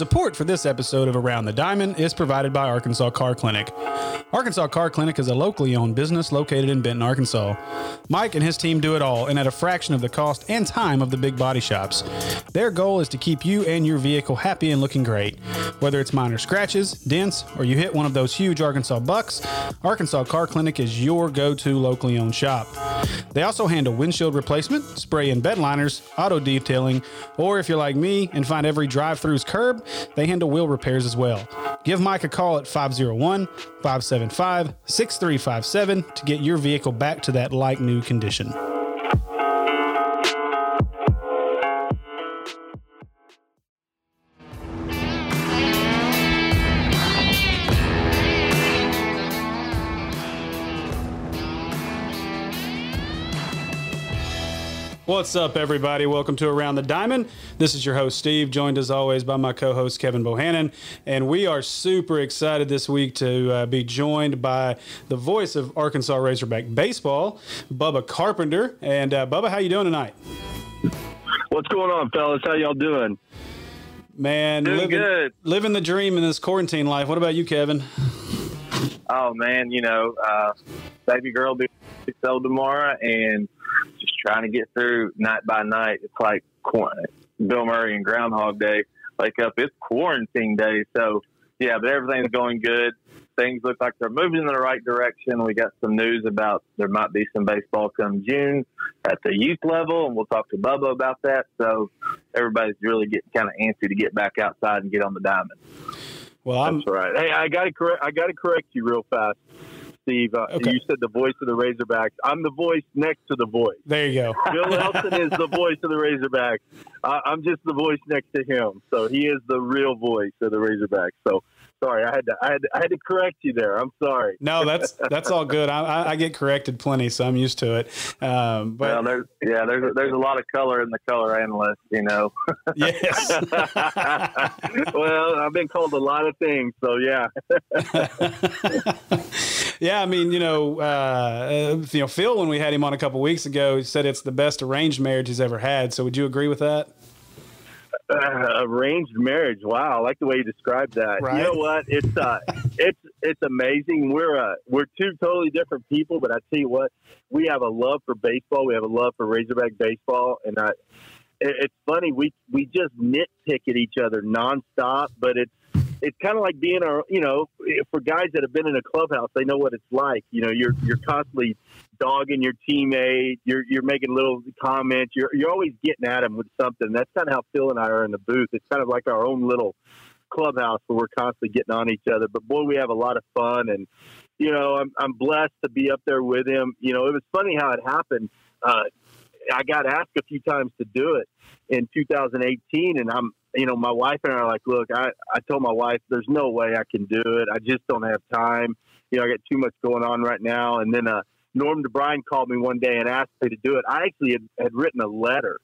Support for this episode of Around the Diamond is provided by Arkansas Car Clinic. Arkansas Car Clinic is a locally owned business located in Benton, Arkansas. Mike and his team do it all and at a fraction of the cost and time of the big body shops. Their goal is to keep you and your vehicle happy and looking great. Whether it's minor scratches, dents, or you hit one of those huge Arkansas bucks, Arkansas Car Clinic is your go to locally owned shop. They also handle windshield replacement, spray and bed liners, auto detailing, or if you're like me and find every drive through's curb, they handle wheel repairs as well. Give Mike a call at 501 575 6357 to get your vehicle back to that like new condition. What's up, everybody? Welcome to Around the Diamond. This is your host, Steve, joined as always by my co host, Kevin Bohannon. And we are super excited this week to uh, be joined by the voice of Arkansas Razorback Baseball, Bubba Carpenter. And uh, Bubba, how you doing tonight? What's going on, fellas? How y'all doing? Man, Doing living, good. living the dream in this quarantine life. What about you, Kevin? Oh man, you know, uh, baby girl be so tomorrow, and trying to get through night by night. It's like Bill Murray and Groundhog Day. Wake up, it's quarantine day. So yeah, but everything's going good. Things look like they're moving in the right direction. We got some news about there might be some baseball come June at the youth level, and we'll talk to Bubba about that. So everybody's really getting kind of antsy to get back outside and get on the diamond. Well, I'm That's right. Hey, I got to correct. I got to correct you real fast, Steve. Uh, Okay. You said the voice of the Razorbacks. I'm the voice next to the voice. there. You go. Phil Elson is the voice of the Razorbacks. Uh, I'm just the voice next to him. So he is the real voice of the Razorbacks. So sorry, I had to. I had. To, I had to correct you there. I'm sorry. No, that's that's all good. I, I, I get corrected plenty, so I'm used to it. Um, but well, there's yeah, there's there's a lot of color in the color analyst, you know. yes. well, I've been called a lot of things. So yeah. yeah, I mean, you know, uh, uh, you know, Phil, when we had him on a couple weeks ago, he said it's the best arranged marriage he's ever had. So, would you agree with that? Uh, arranged marriage. Wow, I like the way you described that. Right. You know what? It's uh, it's it's amazing. We're uh, we're two totally different people, but I tell you what, we have a love for baseball. We have a love for Razorback baseball, and I. it- It's funny. We we just nitpick at each other nonstop, but it's it's kind of like being our you know for guys that have been in a clubhouse, they know what it's like. You know, you're you're constantly dogging your teammate. You're you're making little comments. You're you're always getting at him with something. That's kind of how Phil and I are in the booth. It's kind of like our own little clubhouse where we're constantly getting on each other. But boy, we have a lot of fun, and you know, I'm I'm blessed to be up there with him. You know, it was funny how it happened. Uh, I got asked a few times to do it in 2018, and I'm you know, my wife and I are like, look, I, I told my wife, there's no way I can do it. I just don't have time. You know, I got too much going on right now. And then uh, Norm DeBriyn called me one day and asked me to do it. I actually had, had written a letter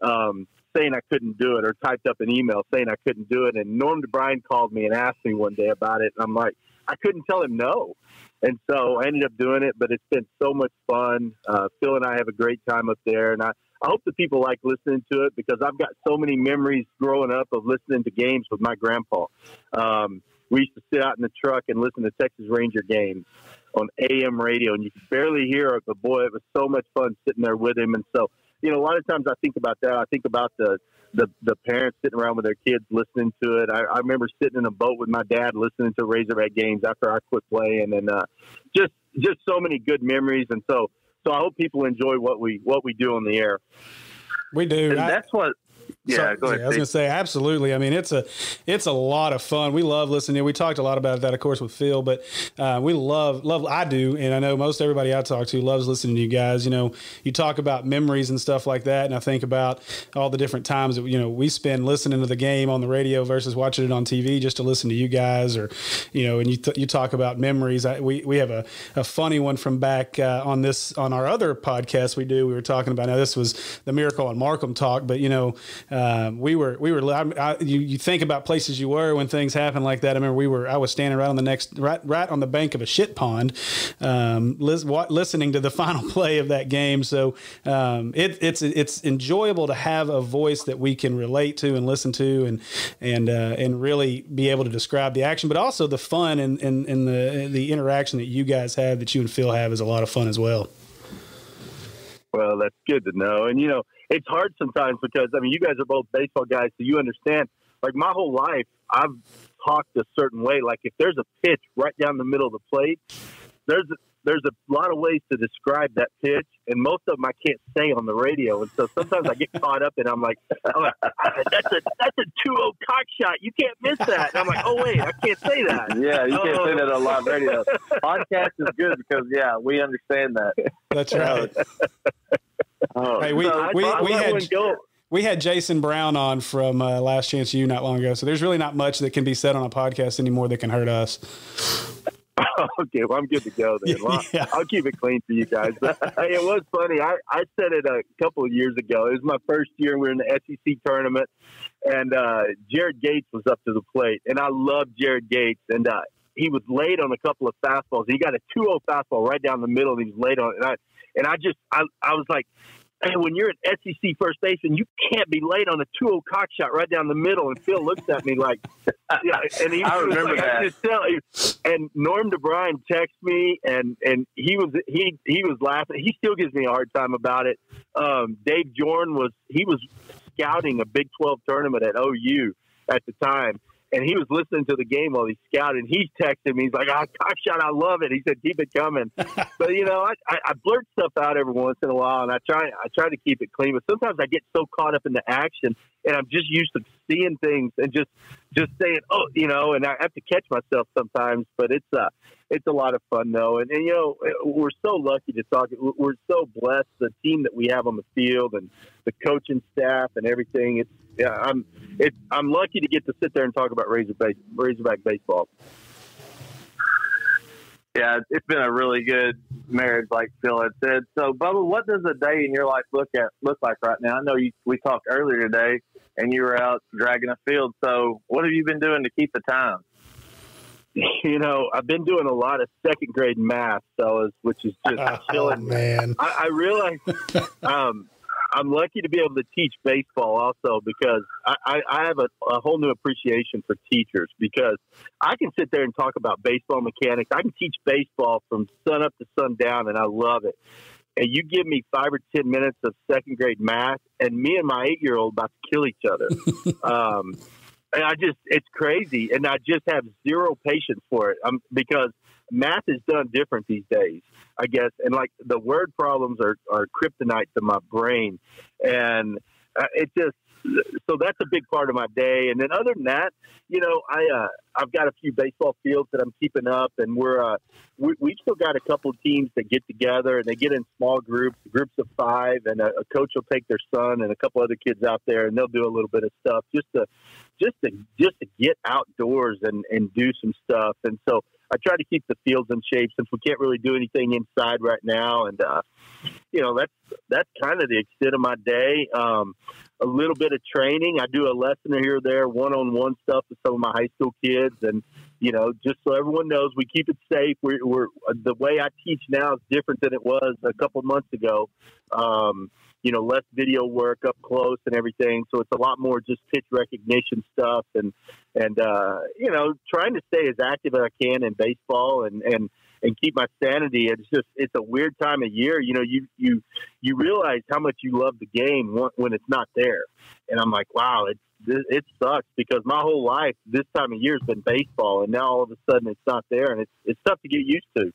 um, saying I couldn't do it or typed up an email saying I couldn't do it. And Norm DeBriyn called me and asked me one day about it. And I'm like, I couldn't tell him no. And so I ended up doing it, but it's been so much fun. Uh, Phil and I have a great time up there. And I, I hope that people like listening to it because I've got so many memories growing up of listening to games with my grandpa. Um, we used to sit out in the truck and listen to Texas Ranger games on AM radio, and you could barely hear it, but boy, it was so much fun sitting there with him. And so, you know, a lot of times I think about that. I think about the the, the parents sitting around with their kids listening to it. I, I remember sitting in a boat with my dad listening to Razorback games after I quit playing, and uh, just just so many good memories. And so, so I hope people enjoy what we what we do on the air. We do. And I- that's what yeah, So- go ahead. I was going to say absolutely. I mean, it's a it's a lot of fun. We love listening. We talked a lot about that, of course, with Phil, but uh, we love love. I do, and I know most everybody I talk to loves listening to you guys. You know, you talk about memories and stuff like that, and I think about all the different times that you know we spend listening to the game on the radio versus watching it on TV just to listen to you guys, or you know, and you th- you talk about memories. I, we we have a, a funny one from back uh, on this on our other podcast we do. We were talking about now this was the Miracle on Markham talk, but you know, um, we were we were I, I, you, you think about places you were when things happen like that. I remember we were I was standing right on the next right right on the bank of a shit pond, um, lis- listening to the final play of that game. So um, it, it's it's enjoyable to have a voice that we can relate to and listen to and and uh, and really be able to describe the action, but also the fun and, and, and the the interaction that you guys have that you and Phil have is a lot of fun as well. Well, that's good to know. And you know, it's hard sometimes because I mean, you guys are both baseball guys, so you understand. Like my whole life, I've talked a certain way. Like if there's a pitch right down the middle of the plate, there's there's a lot of ways to describe that pitch, and most of them I can't say on the radio. And so sometimes I get caught up, and I'm like, oh, "That's a that's a two zero cock shot. You can't miss that." And I'm like, "Oh wait, I can't say that." Yeah, you can't say that on live radio. Podcast is good because yeah, we understand that. That's right. Oh, hey, we we, we had. We had Jason Brown on from uh, Last Chance U not long ago, so there's really not much that can be said on a podcast anymore that can hurt us. okay, well, I'm good to go then. Well, yeah. I'll keep it clean for you guys. hey, it was funny. I, I said it a couple of years ago. It was my first year. We were in the SEC tournament, and uh, Jared Gates was up to the plate. And I love Jared Gates. And uh, he was late on a couple of fastballs. He got a 2 0 fastball right down the middle, and he was late on it. And I, and I just, I, I was like, and when you're an SEC first baseman, you can't be late on a 2-0 cock shot right down the middle. And Phil looks at me like, yeah, and he I remember like, that. I just tell you. And Norm DeBriyn texted me, and and he was he he was laughing. He still gives me a hard time about it. Um, Dave Jorn was he was scouting a Big 12 tournament at OU at the time, and he was listening to the game while he scouted. And he's texting me. He's like, "Ah, cock shot, I love it." He said, "Keep it coming." but you know, I, I, I blurt stuff out every once in a while, and I try I try to keep it clean. But sometimes I get so caught up in the action, and I'm just used to seeing things and just just saying, "Oh," you know, and I have to catch myself sometimes. But it's uh it's a lot of fun though, and, and you know, we're so lucky to talk. We're so blessed the team that we have on the field and the coaching staff and everything. It's yeah, I'm it's I'm lucky to get to sit there and talk about Razorback Razorback baseball. Yeah, it's been a really good marriage, like Phil had said. So, Bubba, what does a day in your life look at look like right now? I know you, we talked earlier today, and you were out dragging a field. So, what have you been doing to keep the time? You know, I've been doing a lot of second grade math, fellas, which is just oh, killing. Man, I, I realize um, I'm lucky to be able to teach baseball also because I, I, I have a, a, whole new appreciation for teachers because I can sit there and talk about baseball mechanics. I can teach baseball from sun up to sundown, and I love it. And you give me five or ten minutes of second grade math, and me and my eight year old about to kill each other. um, and I just, it's crazy, and I just have zero patience for it um, because math is done different these days. I guess. And like the word problems are, are kryptonite to my brain. And uh, it just, so that's a big part of my day. And then other than that, you know, I, uh, I've got a few baseball fields that I'm keeping up and we're, uh, we, we've still got a couple of teams that get together and they get in small groups, groups of five and a, a coach will take their son and a couple other kids out there and they'll do a little bit of stuff just to, just to, just to get outdoors and, and do some stuff. And so, I try to keep the fields in shape since we can't really do anything inside right now. And, uh, you know, that's, that's kind of the extent of my day. Um, a little bit of training. I do a lesson here or there, one on one stuff with some of my high school kids. And, you know, just so everyone knows, we keep it safe. We're, we're the way I teach now is different than it was a couple months ago. Um, you know, less video work up close and everything. So it's a lot more just pitch recognition stuff and, and, uh, you know, trying to stay as active as I can in baseball and, and, and keep my sanity. It's just, it's a weird time of year. You know, you, you, you realize how much you love the game when it's not there. And I'm like, wow, it, it sucks because my whole life, this time of year has been baseball. And now all of a sudden it's not there and it's, it's tough to get used to.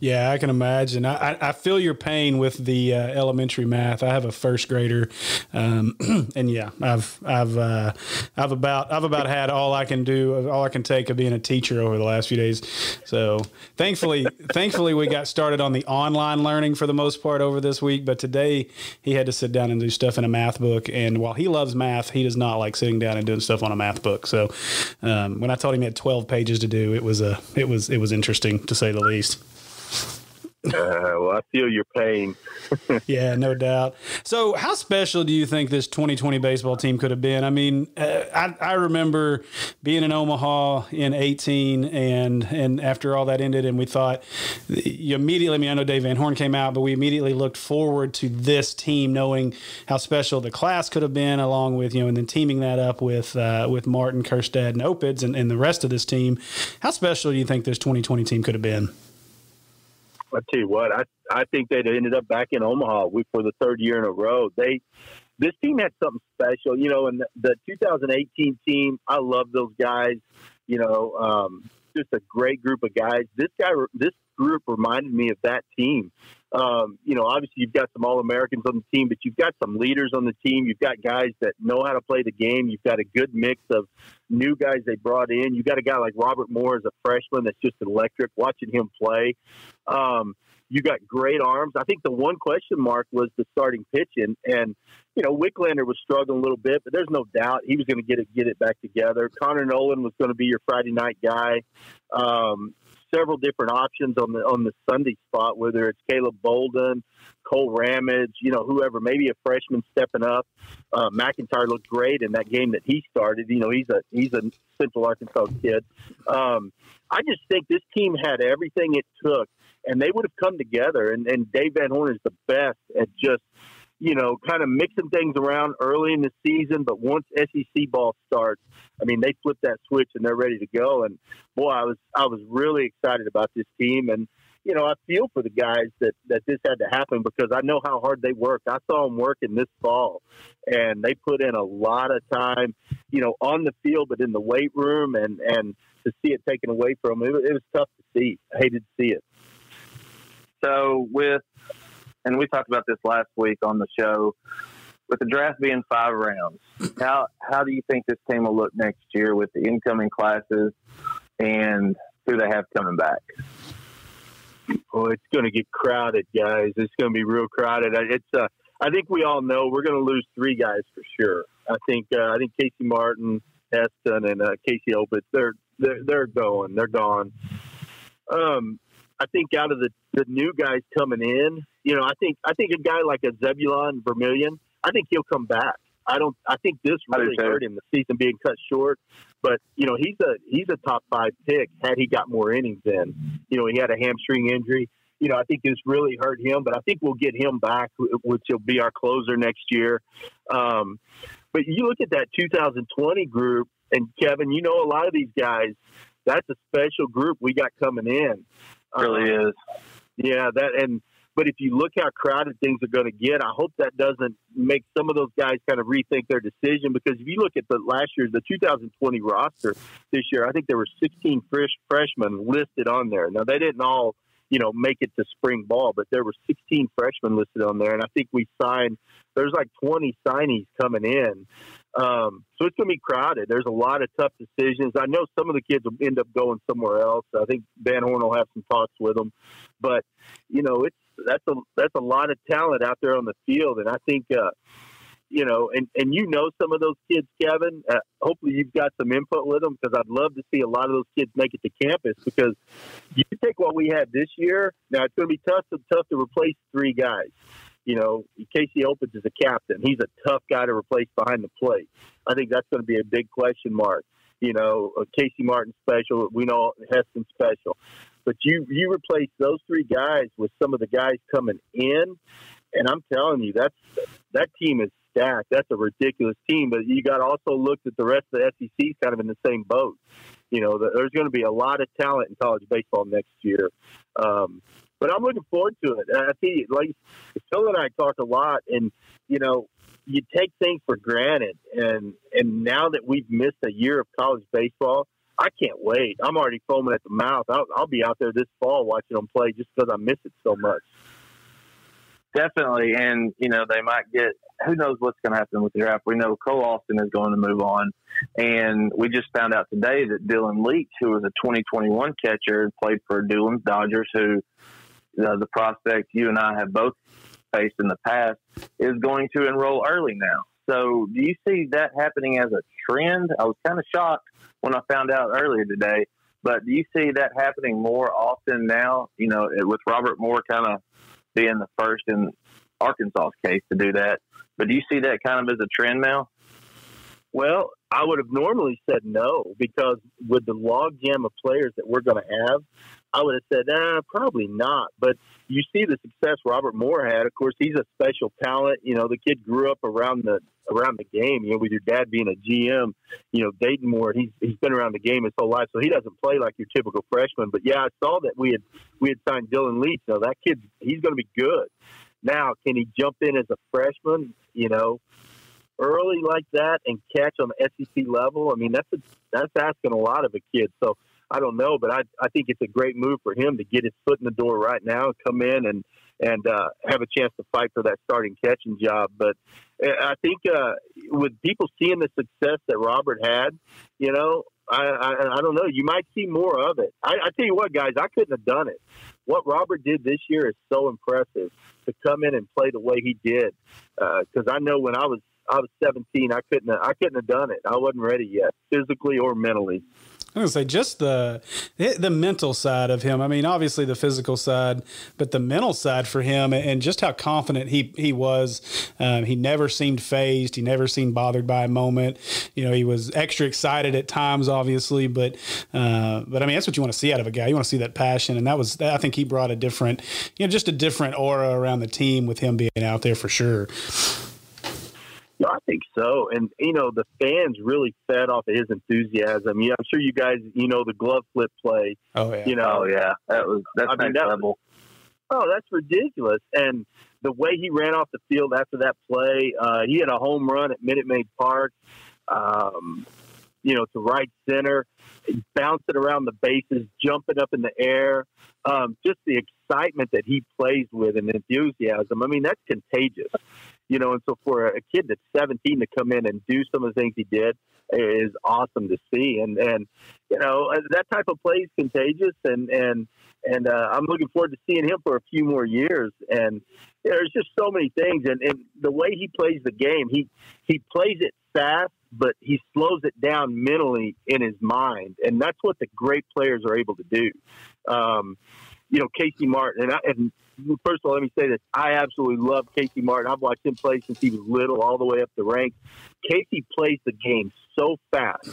Yeah, I can imagine. I, I feel your pain with the uh, elementary math. I have a first grader, um, and yeah, I've I've uh, I've about I've about had all I can do, all I can take of being a teacher over the last few days. So thankfully, thankfully we got started on the online learning for the most part over this week. But today he had to sit down and do stuff in a math book, and while he loves math, he does not like sitting down and doing stuff on a math book. So um, when I told him he had twelve pages to do, it was a it was it was interesting to say the least. Uh, well, I feel your pain. yeah, no doubt. So, how special do you think this 2020 baseball team could have been? I mean, uh, I, I remember being in Omaha in 18, and and after all that ended, and we thought you immediately. I mean, I know Dave Van Horn came out, but we immediately looked forward to this team, knowing how special the class could have been, along with you know, and then teaming that up with uh, with Martin, Kjerstad, and Opitz, and, and the rest of this team. How special do you think this 2020 team could have been? I tell you what, I I think they'd ended up back in Omaha for the third year in a row. They this team had something special, you know. And the, the 2018 team, I love those guys. You know, um, just a great group of guys. This guy, this group reminded me of that team. Um, you know, obviously you've got some All Americans on the team, but you've got some leaders on the team. You've got guys that know how to play the game. You've got a good mix of new guys they brought in. You've got a guy like Robert Moore as a freshman that's just electric. Watching him play, um, you got great arms. I think the one question mark was the starting pitching, and you know Wicklander was struggling a little bit, but there's no doubt he was going to get it get it back together. Connor Noland was going to be your Friday night guy. Um, several different options on the on the Sunday spot, whether it's Caleb Bolden, Kole Ramage, you know, whoever, maybe a freshman stepping up. Uh, McIntyre looked great in that game that he started. You know, he's a he's a Central Arkansas kid. Um, I just think this team had everything it took, and they would have come together. And, and Dave Van Horn is the best at just you know, kind of mixing things around early in the season, but once SEC ball starts, I mean, they flip that switch and they're ready to go. And boy, I was I was really excited about this team, and you know, I feel for the guys that that this had to happen because I know how hard they work. I saw them working this fall, and they put in a lot of time, you know, on the field, but in the weight room, and and to see it taken away from them, it, it was tough to see. I hated to see it. So with and we talked about this last week on the show. With the draft being five rounds, how how do you think this team will look next year with the incoming classes and who they have coming back? Oh, it's going to get crowded, guys. It's going to be real crowded. It's uh, I think we all know we're going to lose three guys for sure. I think uh, I think Casey Martin, Heston, and uh, Casey Opitz they're they're they're going. They're gone. Um, I think out of the, the new guys coming in, you know, I think I think a guy like a Zebulon Vermillion, I think he'll come back. I don't. I think this really hurt him, the season being cut short. But you know, he's a he's a top five pick. Had he got more innings in, you know, he had a hamstring injury. You know, I think this really hurt him. But I think we'll get him back, which will be our closer next year. Um, but you look at that 2020 group, and Kevin, you know, a lot of these guys. That's a special group we got coming in really uh, is. Yeah, that and but if you look how crowded things are going to get, I hope that doesn't make some of those guys kind of rethink their decision. Because if you look at the last year's, the 2020 roster this year, I think there were 16 fresh freshmen listed on there. Now they didn't all, you know, make it to spring ball, but there were 16 freshmen listed on there, and I think we signed. There's like 20 signees coming in. Um, so it's going to be crowded. There's a lot of tough decisions. I know some of the kids will end up going somewhere else. I think Van Horn will have some talks with them, but you know, it's that's a that's a lot of talent out there on the field, and I think. Uh, you know, and, and you know some of those kids, Kevin. Uh, hopefully, you've got some input with them because I'd love to see a lot of those kids make it to campus. Because you take what we had this year. Now it's going to be tough to tough to replace three guys you know, Casey Opitz is a captain. He's a tough guy to replace behind the plate. I think that's going to be a big question mark. You know, Casey Martin special. We know Heston special. But you you replace those three guys with some of the guys coming in, and I'm telling you, that's that team is stacked. That's a ridiculous team. But you got to also look at the rest of the SEC kind of in the same boat. You know, there's going to be a lot of talent in college baseball next year. Um, but I'm looking forward to it. I you, like Phil and I talked a lot, and you know, you take things for granted, and and now that we've missed a year of college baseball, I can't wait. I'm already foaming at the mouth. I'll, I'll be out there this fall watching them play just because I miss it so much. Definitely, and you know they might get. Who knows what's going to happen with the draft? We know Cole Austin is going to move on, and we just found out today that Dylan Leach, who was a 2021 catcher, played for Dulin's Dodgers, who uh, the prospect you and I have both faced in the past, is going to enroll early now. So, do you see that happening as a trend? I was kind of shocked when I found out earlier today, But do you see that happening more often now? You know, with Robert Moore kind of being the first in Arkansas's case to do that. But do you see that kind of as a trend now? Well, I would have normally said no because with the logjam of players that we're going to have, I would have said, nah, probably not. But you see the success Robert Moore had. Of course, he's a special talent. You know, the kid grew up around the around the game. You know, with your dad being a GM, you know, Dayton Moore, he's he's been around the game his whole life, so he doesn't play like your typical freshman. But yeah, I saw that we had we had signed Dylan Leach. So that kid, he's going to be good. Now, can he jump in as a freshman? You know, early like that and catch on the SEC level. I mean, that's a, that's asking a lot of a kid. So I don't know, but I I think it's a great move for him to get his foot in the door right now, and come in and and uh, have a chance to fight for that starting catching job. But uh, I think uh, with people seeing the success that Robert had, you know, I, I, I don't know. You might see more of it. I, I tell you what, guys, I couldn't have done it. What Robert did this year is so impressive to come in and play the way he did. Because uh, I know when I was I was 17, I couldn't have, I couldn't have done it. I wasn't ready yet, physically or mentally. I was gonna say just the the mental side of him. I mean, obviously the physical side, but the mental side for him, and just how confident he he was. Um, he never seemed phased. He never seemed bothered by a moment. You know, he was extra excited at times, obviously, but uh, but I mean, that's what you want to see out of a guy. You want to see that passion, and that was I think he brought a different, you know, just a different aura around the team with him being out there for sure. Yeah, I think so. And you know, the fans really fed off of his enthusiasm. Yeah, I'm sure you guys, you know, the glove flip play. Oh yeah. You know, oh yeah, that was that's I mean, that level. Was, oh, that's ridiculous. And the way he ran off the field after that play, uh, he had a home run at Minute Maid Park. Um, you know, to right center, bouncing around the bases, jumping up in the air. Um, just the excitement that he plays with and enthusiasm. I mean, that's contagious you know, and so for a kid that's 17 to come in and do some of the things he did is awesome to see. And, and, you know, uh, that type of play is contagious and, and, and, uh, I'm looking forward to seeing him for a few more years. And you know, there's just so many things. And, and the way he plays the game, he, he plays it fast, but he slows it down mentally in his mind. And that's what the great players are able to do. Um, you know, Casey Martin, and, I, and first of all, let me say this. I absolutely love Casey Martin. I've watched him play since he was little, all the way up the ranks. Casey plays the game so fast.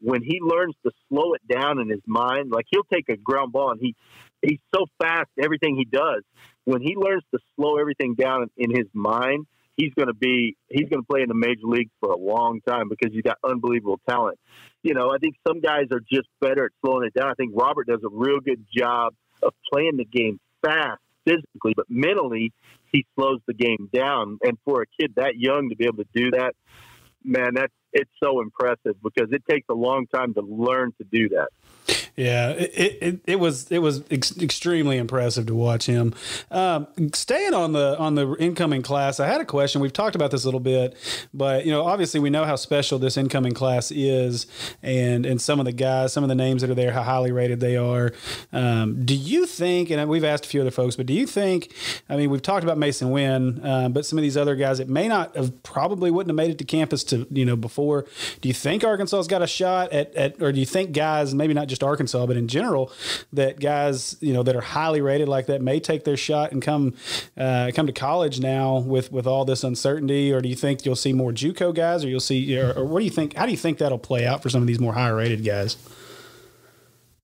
When he learns to slow it down in his mind, like he'll take a ground ball and he he's so fast everything he does. When he learns to slow everything down in his mind, he's going to be he's going to play in the major leagues for a long time because he's got unbelievable talent. You know, I think some guys are just better at slowing it down. I think Robert does a real good job of playing the game fast physically, but mentally, he slows the game down. And for a kid that young to be able to do that, man, that's it's so impressive because it takes a long time to learn to do that. Yeah, it, it, it was it was ex- extremely impressive to watch him. Um, staying on the on the incoming class, I had a question. We've talked about this a little bit, but you know, obviously we know how special this incoming class is, and and some of the guys, some of the names that are there, how highly rated they are. Um, do you think? And we've asked a few other folks, but do you think? I mean, we've talked about Mason Wynn, um, but some of these other guys that may not have probably wouldn't have made it to campus to you know before. Do you think Arkansas's got a shot at, at or do you think guys, maybe not just Arkansas Arkansas, but in general, that guys you know that are highly rated like that may take their shot and come uh, come to college now with with all this uncertainty, or do you think you'll see more JUCO guys, or you'll see, or, or what do you think? How do you think that'll play out for some of these more higher rated guys?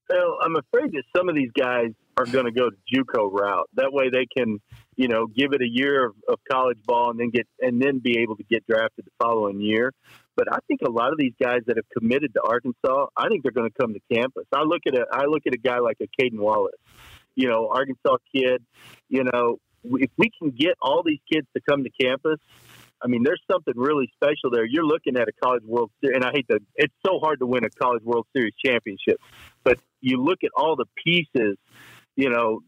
Well, I'm afraid that some of these guys are going to go the JUCO route. That way, they can, you know, give it a year of, of college ball and then get and then be able to get drafted the following year. But I think a lot of these guys that have committed to Arkansas, I think they're going to come to campus. I look at a I look at a guy like a Caden Wallace, you know, Arkansas kid. You know, if we can get all these kids to come to campus, I mean, there's something really special there. You're looking at a College World Series, and I hate to. It's so hard to win a College World Series championship, but you look at all the pieces. You know,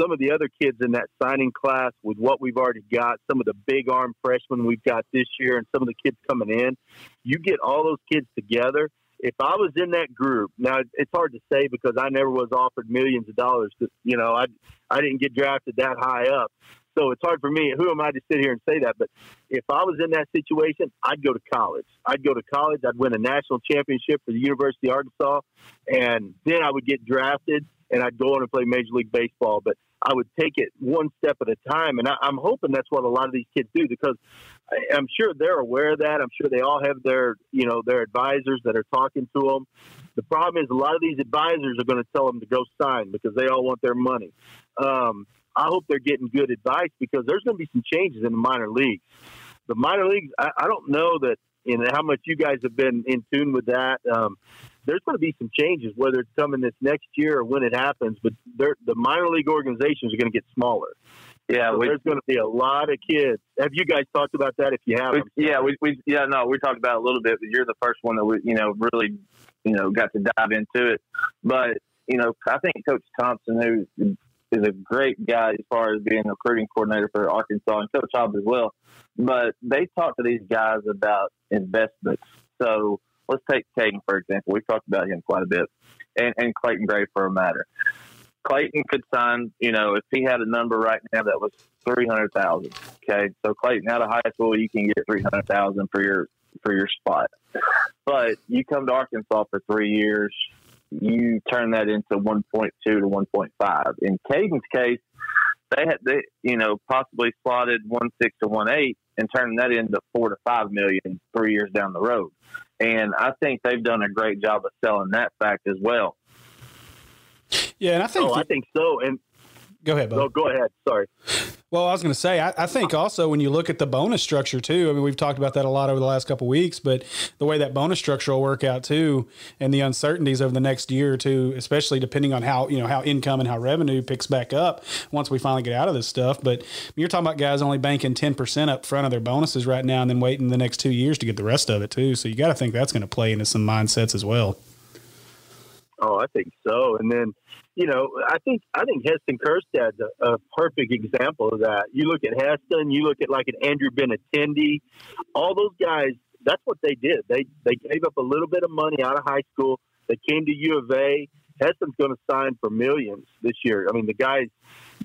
some of the other kids in that signing class with what we've already got, some of the big arm freshmen we've got this year, and some of the kids coming in, you get all those kids together. If I was in that group, now it's hard to say because I never was offered millions of dollars. To, you know, I I didn't get drafted that high up. So it's hard for me. Who am I to sit here and say that? But if I was in that situation, I'd go to college. I'd go to college. I'd win a national championship for the University of Arkansas, and then I would get drafted and I'd go on and play Major League Baseball. But I would take it one step at a time, and I, I'm hoping that's what a lot of these kids do because I, I'm sure they're aware of that. I'm sure they all have their you know their advisors that are talking to them. The problem is a lot of these advisors are going to tell them to go sign because they all want their money. Um, I hope they're getting good advice because there's going to be some changes in the minor leagues. The minor leagues, I, I don't know that know how much you guys have been in tune with that. Um, there's going to be some changes, whether it's coming this next year or when it happens. But the minor league organizations are going to get smaller. Yeah, so we, there's going to be a lot of kids. Have you guys talked about that? If you have, we, yeah, we, we yeah no, we talked about it a little bit, but you're the first one that we you know really you know got to dive into it. But you know, I think Coach Thompson, who is a great guy as far as being a recruiting coordinator for Arkansas and Coach Hobbs as well. But they talk to these guys about investments. So let's take Caden for example. We've talked about him quite a bit, and, and Clayton Gray for a matter. Clayton could sign, you know, if he had a number right now that was three hundred thousand. Okay, so Clayton out of high school, you can get three hundred thousand for your for your spot. But you come to Arkansas for three years, you turn that into 1.2 to 1.5. In Caden's case, they had they you know possibly slotted one six to one eight and turning that into four to five million three years down the road. And I think they've done a great job of selling that fact as well. Yeah, and I think oh, I think so. And go ahead, Bo. No, go ahead. Sorry. Well, I was going to say, I, I, think also when you look at the bonus structure too. I mean, we've talked about that a lot over the last couple weeks, but the way that bonus structure will work out too, and the uncertainties over the next year or two, especially depending on how you know how income and how revenue picks back up once we finally get out of this stuff. But you're talking about guys only banking ten percent up front of their bonuses right now, and then waiting the next two years to get the rest of it too. So you got to think that's going to play into some mindsets as well. Oh, I think so. And then, you know, I think I think Heston Kjerstad's a, a perfect example of that. You look at Heston, you look at like an Andrew Benintendi, all those guys. That's what they did. They they gave up a little bit of money out of high school. They came to U of A. Heston's going to sign for millions this year. I mean, the guys,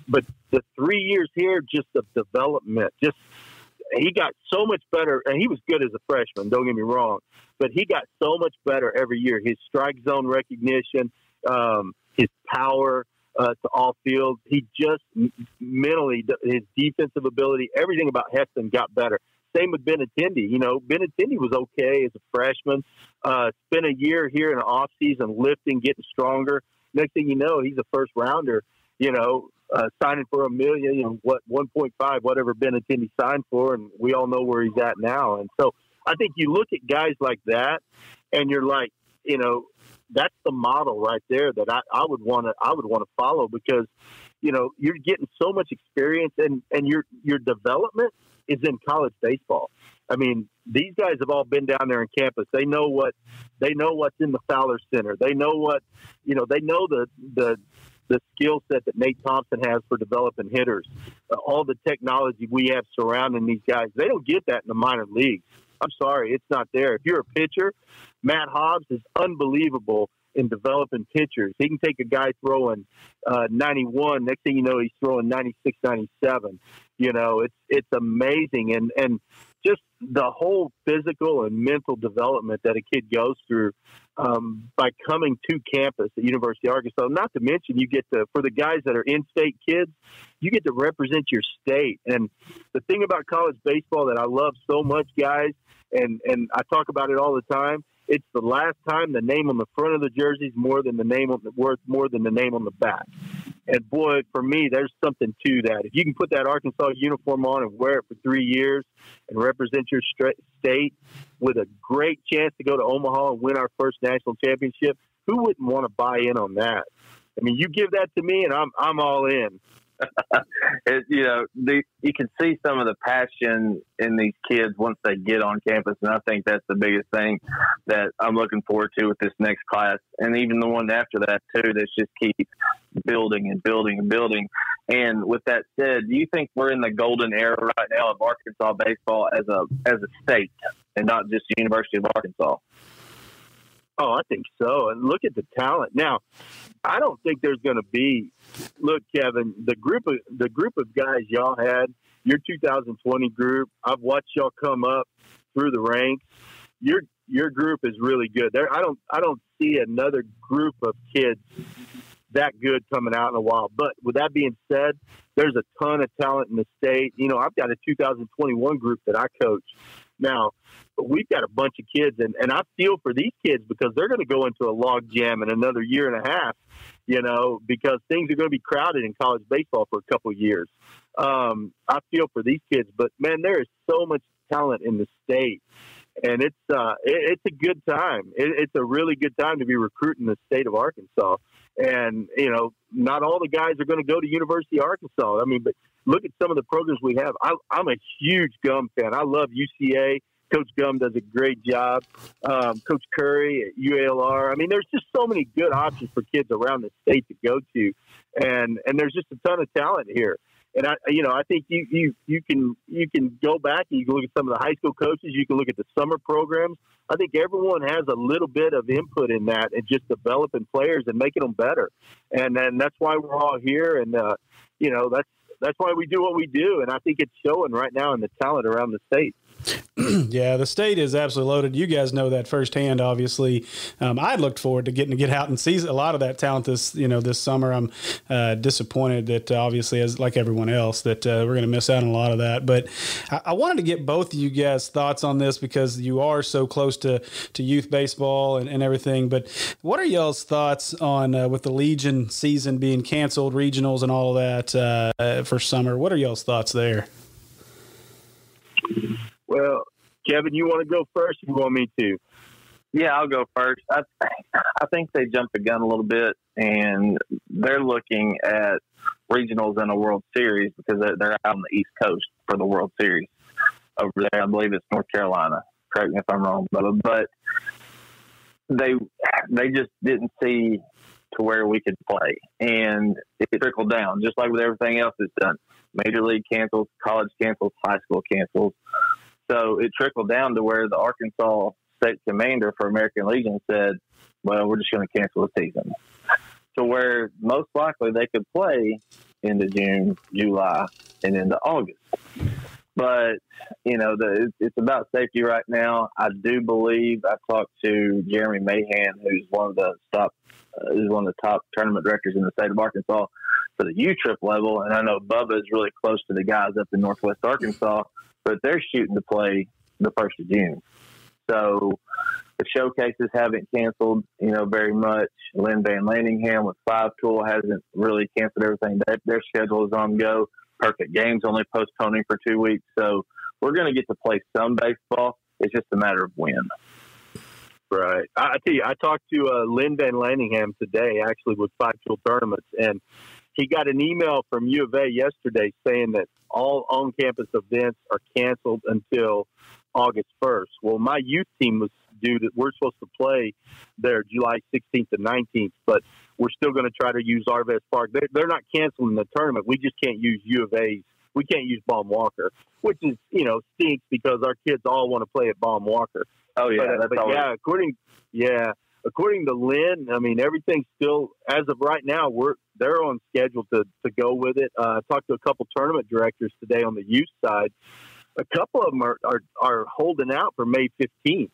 but the three years here, just of development, just he got so much better, and he was good as a freshman. Don't get me wrong, but he got so much better every year. His strike zone recognition, um, his power uh, to all fields. He just mentally, his defensive ability, everything about Heston got better. Same with Benintendi. You know, Benintendi was okay as a freshman. Uh, spent a year here in the off season lifting, getting stronger. Next thing you know, he's a first rounder. You know, uh, signing for a million, you know, what 1.5, whatever Benintendi signed for, and we all know where he's at now. And so I think you look at guys like that, and you're like, you know, that's the model right there that I, I would want to I would want to follow because, you know, you're getting so much experience and and your your development is in college baseball. I mean, these guys have all been down there in campus. They know what they know what's in the Fowler Center. They know what you know. They know the the the skill set that Nate Thompson has for developing hitters, uh, all the technology we have surrounding these guys. They don't get that in the minor leagues. I'm sorry, it's not there. If you're a pitcher, Matt Hobbs is unbelievable in developing pitchers. He can take a guy throwing uh, 91. Next thing you know, he's throwing 96, 97. You know, it's it's amazing, and and just the whole physical and mental development that a kid goes through um, by coming to campus at University of Arkansas. Not to mention, you get to for the guys that are in-state kids, you get to represent your state. And the thing about college baseball that I love so much, guys, and and I talk about it all the time. It's the last time the name on the front of the jersey is more than the name on the worth more than the name on the back. And boy, for me, there's something to that. If you can put that Arkansas uniform on and wear it for three years and represent your state with a great chance to go to Omaha and win our first national championship, who wouldn't want to buy in on that? I mean, you give that to me, and I'm I'm all in. it, you know, the, you can see some of the passion in these kids once they get on campus, and I think that's the biggest thing that I'm looking forward to with this next class, and even the one after that too. That's just keep building and building and building. And with that said, do you think we're in the golden era right now of Arkansas baseball as a as a state, and not just the University of Arkansas? Oh, I think so. And look at the talent. Now, I don't think there's going to be. Look, Kevin, the group of the group of guys y'all had, your 2020 group. I've watched y'all come up through the ranks. Your your group is really good. There, I don't I don't see another group of kids that good coming out in a while. But with that being said, there's a ton of talent in the state. You know, I've got a 2021 group that I coach. Now, we've got a bunch of kids, and, and I feel for these kids because they're going to go into a log jam in another year and a half, you know, because things are going to be crowded in college baseball for a couple years. Um, I feel for these kids, but man, there is so much talent in the state and it's uh, it, it's a good time. It, it's a really good time to be recruiting the state of Arkansas. And you know, not all the guys are going to go to University of Arkansas. I mean, but look at some of the programs we have. I, I'm a huge Gum fan. I love UCA. Coach Gum does a great job. Um, Coach Curry at UALR. I mean, there's just so many good options for kids around the state to go to, and and there's just a ton of talent here and I, you know, I think you, you, you can, you can go back and you can look at some of the high school coaches. You can look at the summer programs. I think everyone has a little bit of input in that and just developing players and making them better. And then that's why we're all here. And, uh, you know, that's, that's why we do what we do. And I think it's showing right now in the talent around the state. yeah, the state is absolutely loaded. You guys know that firsthand. Obviously, um, I looked forward to getting to get out and see a lot of that talent this you know this summer. I'm uh, disappointed that obviously, as like everyone else, that uh, we're going to miss out on a lot of that. But I-, I, wanted to get both of you guys' thoughts on this because you are so close to to youth baseball and, and everything. But what are y'all's thoughts on uh, with the Legion season being canceled, regionals, and all that uh, for summer? What are y'all's thoughts there? Well, Kevin, you want to go first? you want me to? Yeah, I'll go first. I, I think they jumped the gun a little bit, and they're looking at regionals and a World Series because they're out on the East Coast for the World Series over there. I believe it's North Carolina. Correct me if I'm wrong, but they they just didn't see to where we could play, and it trickled down just like with everything else that's done. Major league cancels, college cancels, high school cancels. So it trickled down to where the Arkansas state commander for American Legion said, well, we're just going to cancel the season. To where most likely they could play into June, July, and into August. But, you know, the, it's about safety right now. I do believe I talked to Jeremy Mahan, who's one of the top, uh, who's one of the top tournament directors in the state of Arkansas for the U trip level. And I know Bubba is really close to the guys up in Northwest Arkansas but they're shooting to play the first of June. So the showcases haven't canceled, you know, very much. Lynn Van Landingham with Five Tool hasn't really canceled everything. Their schedule is on go. Perfect Games only postponing for two weeks. So we're going to get to play some baseball. It's just a matter of when. Right. I, I tell you, I talked to uh, Lynn Van Landingham today, actually, with Five Tool Tournaments, and he got an email from U of A yesterday saying that all on campus events are canceled until August 1st. Well, my youth team was due that we're supposed to play there July 16th and 19th, but we're still going to try to use Arvest Park. They're, they're not canceling the tournament. We just can't use U of A's. We can't use Baum Walker, which is, you know, stinks because our kids all want to play at Baum Walker. Oh, yeah. But, but yeah, according, yeah, according to Lynn, I mean, everything's still, as of right now, we're, they're on schedule to, to go with it. Uh, I talked to a couple tournament directors today on the youth side. A couple of them are, are, are holding out for May 15th.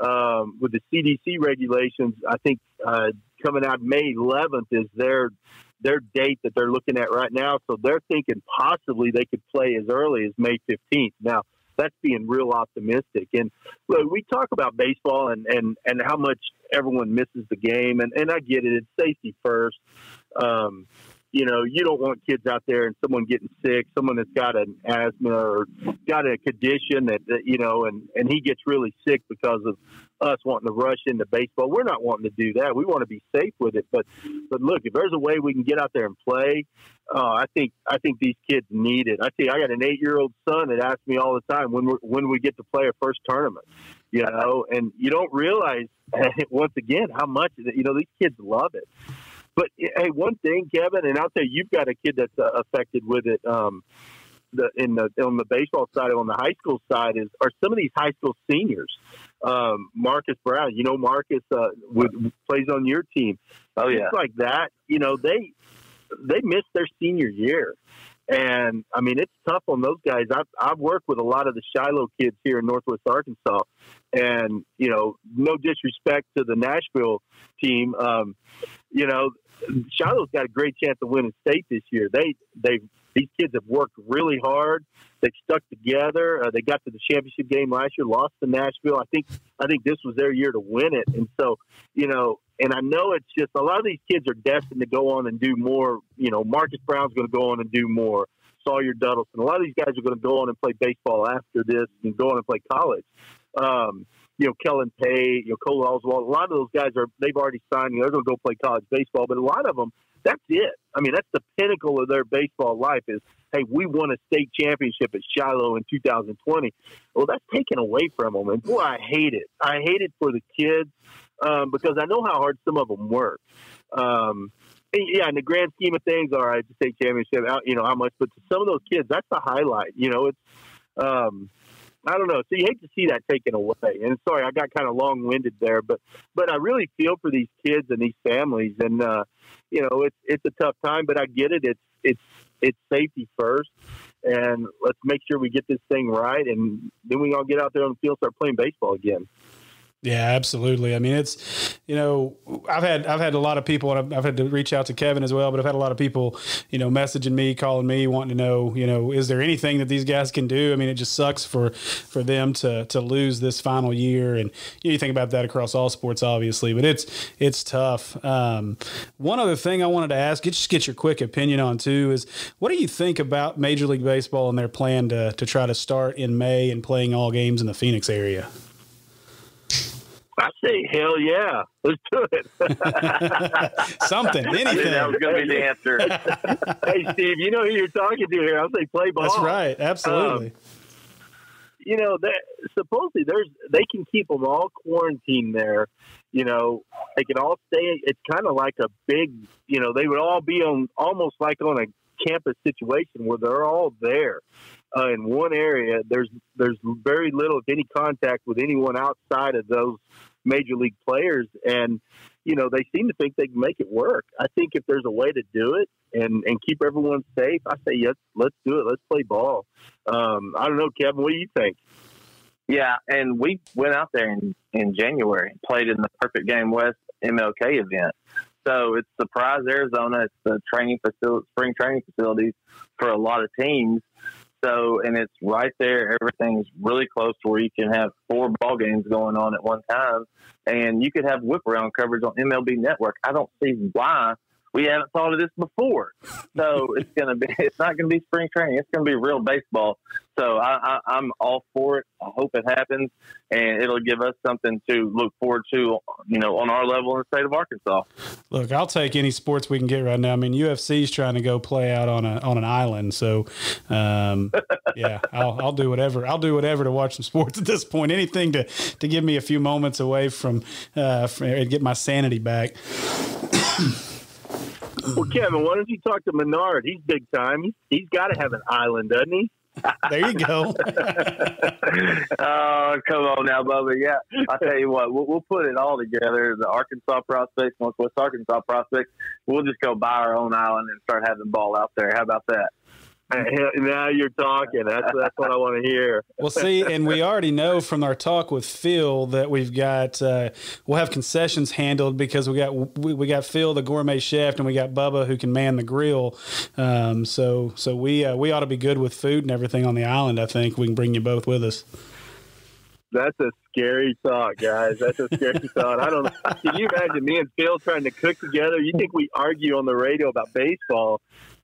Um, with the CDC regulations, I think uh, coming out May 11th is their their date that they're looking at right now. So they're thinking possibly they could play as early as May 15th. Now, that's being real optimistic. And look, we talk about baseball and, and, and how much everyone misses the game, and, and I get it. It's safety first. Um, you know, you don't want kids out there and someone getting sick, someone that's got an asthma or got a condition that, that you know, and, and he gets really sick because of us wanting to rush into baseball. We're not wanting to do that. We want to be safe with it. But but look, if there's a way we can get out there and play, uh, I think I think these kids need it. I see. I got an eight year old son that asks me all the time when we when we get to play a first tournament. You know, and you don't realize once again how much you know these kids love it. But hey, one thing, Kevin, and I'll tell you, you've got a kid that's uh, affected with it. Um, the in the on the baseball side, on the high school side, is are some of these high school seniors um, Marcus Brown. You know, Marcus uh, would, plays on your team. Oh yeah, Things like that. You know, they they missed their senior year, and I mean it's tough on those guys. I've I've worked with a lot of the Shiloh kids here in Northwest Arkansas, and you know, no disrespect to the Nashville team, um, you know, Shiloh's got a great chance of winning state this year. They they these kids have worked really hard. They've stuck together. Uh, they got to the championship game last year, lost to Nashville. I think I think this was their year to win it. And so, you know, and I know it's just a lot of these kids are destined to go on and do more. You know, Marcus Brown's going to go on and do more. Sawyer Duddleson. A lot of these guys are going to go on and play baseball after this and go on and play college. Um, you know, Kellen Pay, you know, Cole Oswald. A lot of those guys are they've already signed. You know, they're going to go play college baseball, but a lot of them, that's it. I mean, that's the pinnacle of their baseball life. Is hey, we won a state championship at Shiloh in 2020. Well, that's taken away from them, and boy, I hate it. I hate it for the kids um, because I know how hard some of them work. Um, yeah, in the grand scheme of things, all right, the state championship, you know how much, but to some of those kids, that's the highlight. You know, it's um, I don't know. So you hate to see that taken away. And sorry, I got kind of long winded there, but but I really feel for these kids and these families, and uh, you know, it's it's a tough time, but I get it. It's it's it's safety first, and let's make sure we get this thing right, and then we all get out there on the field, start playing baseball again. Yeah, absolutely. I mean, it's you know, I've had I've had a lot of people, and I've, I've, had to reach out to Kevin as well. But I've had a lot of people, you know, messaging me, calling me, wanting to know, you know, is there anything that these guys can do? I mean, it just sucks for for them to to lose this final year, and you, know, you think about that across all sports, obviously, but it's it's tough. Um, one other thing I wanted to ask, just get your quick opinion on too, is what do you think about Major League Baseball and their plan to to try to start in May and playing all games in the Phoenix area? I say, hell yeah, let's do it. Something, anything. that was going to be the answer. hey, Steve, you know who you're talking to here. I'll say play ball. That's right, absolutely. Um, you know, that, supposedly there's they can keep them all quarantined there. You know, they can all stay. It's kind of like a big. You know, they would all be on almost like on a campus situation where they're all there uh, in one area. There's there's very little, if any, contact with anyone outside of those major league players, and you know they seem to think they can make it work. I think if there's a way to do it and and keep everyone safe, I say yes, let's do it. Let's play ball. Um, I don't know, Kevin. What do you think? Yeah, and we went out there in, in January played in the Perfect Game West MLK event. So it's Surprise Arizona. It's the training facility, spring training facilities for a lot of teams. So, and it's right there. Everything's really close to where you can have four ball games going on at one time, and you could have whip around coverage on MLB Network. I don't see why we haven't thought of this before. So it's going to be, it's not going to be spring training. It's going to be real baseball. So I, I, am all for it. I hope it happens, and it'll give us something to look forward to, you know, on our level in the state of Arkansas. Look, I'll take any sports we can get right now. I mean, UFC is trying to go play out on a on an island, so um, yeah, I'll, I'll do whatever. I'll do whatever to watch some sports at this point. Anything to to give me a few moments away from, uh, from get my sanity back. Well, Kevin, why don't you talk to Menard? He's big time. He's, he's got to have an island, doesn't he? there you go. oh, come on now, Bubba. Yeah, I tell you what, we'll, we'll, put it all together. The Arkansas prospects, Northwest Arkansas prospects. We'll just go buy our own island and start having ball out there. How about that? now you're talking. That's that's what I want to hear. Well, see, and we already know from our talk with Phil that we've got uh, we'll have concessions handled because we got we, we, got Phil the gourmet chef and we got Bubba who can man the grill. Um, so so we uh, we ought to be good with food and everything on the island. I think we can bring you both with us. That's a scary thought, guys. That's a scary thought. I don't. Can you imagine me and Phil trying to cook together? You think we argue on the radio about baseball?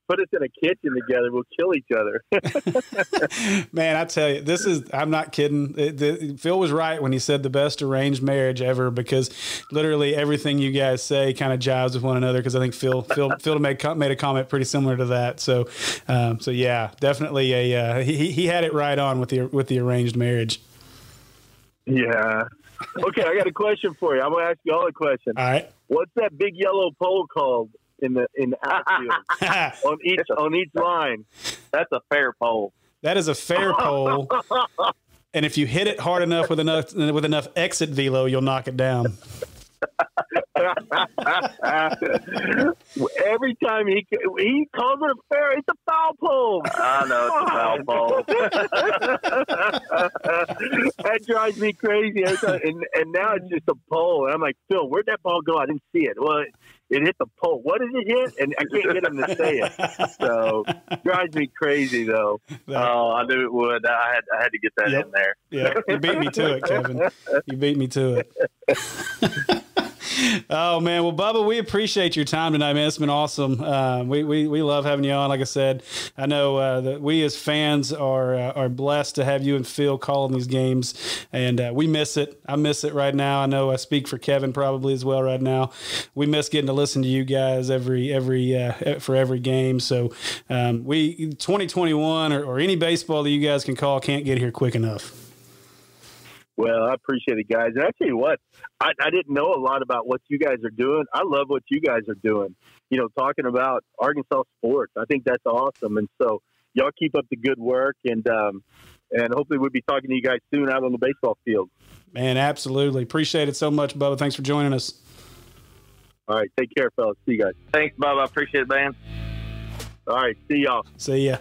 Put us in a kitchen together, we'll kill each other. Man, I tell you, this is, I'm not kidding. It, the, Phil was right when he said the best arranged marriage ever because literally everything you guys say kind of jives with one another. Because I think Phil, Phil, Phil made, made a comment pretty similar to that. So, um, so yeah, definitely a, uh, he, he had it right on with the, with the arranged marriage. Yeah. Okay, I got a question for you. I'm going to ask you all a question. All right. What's that big yellow pole called? In the in the outfield on each on each line. That's a fair pole. That is a fair pole. And if you hit it hard enough with enough with enough exit velo, you'll knock it down. Every time he he calls it a fair, it's a foul pole. I know it's a foul pole. that drives me crazy. And, and now it's just a pole. And I'm like, Phil, where'd that ball go? I didn't see it. Well, it, it hit the pole. What did it hit? And I can't get him to say it. So drives me crazy though. Oh, I knew it would. I had I had to get that Yep. in there. Yeah, you beat me to it, Kevin. You beat me to it. oh man, well, Bubba, we appreciate your time tonight, man. It's been awesome. Uh, we, we we love having you on. Like I said, I know uh, that we as fans are uh, are blessed to have you and Phil calling these games, and uh, we miss it. I miss it right now. I know I speak for Kevin probably as well right now. We miss getting to listen to you guys every every uh, for every game. So um, we 2021 or, or any baseball that you guys can call can't get here quick enough. Well, I appreciate it, guys. And I tell you what, I, I didn't know a lot about what you guys are doing. I love what you guys are doing. You know, talking about Arkansas sports. I think that's awesome. And so, y'all keep up the good work, and um, and hopefully we'll be talking to you guys soon out on the baseball field. Man, absolutely. Appreciate it so much, Bubba. Thanks for joining us. All right, take care, fellas. See you guys. Thanks, Bob. I appreciate it, man. All right, see y'all. See ya.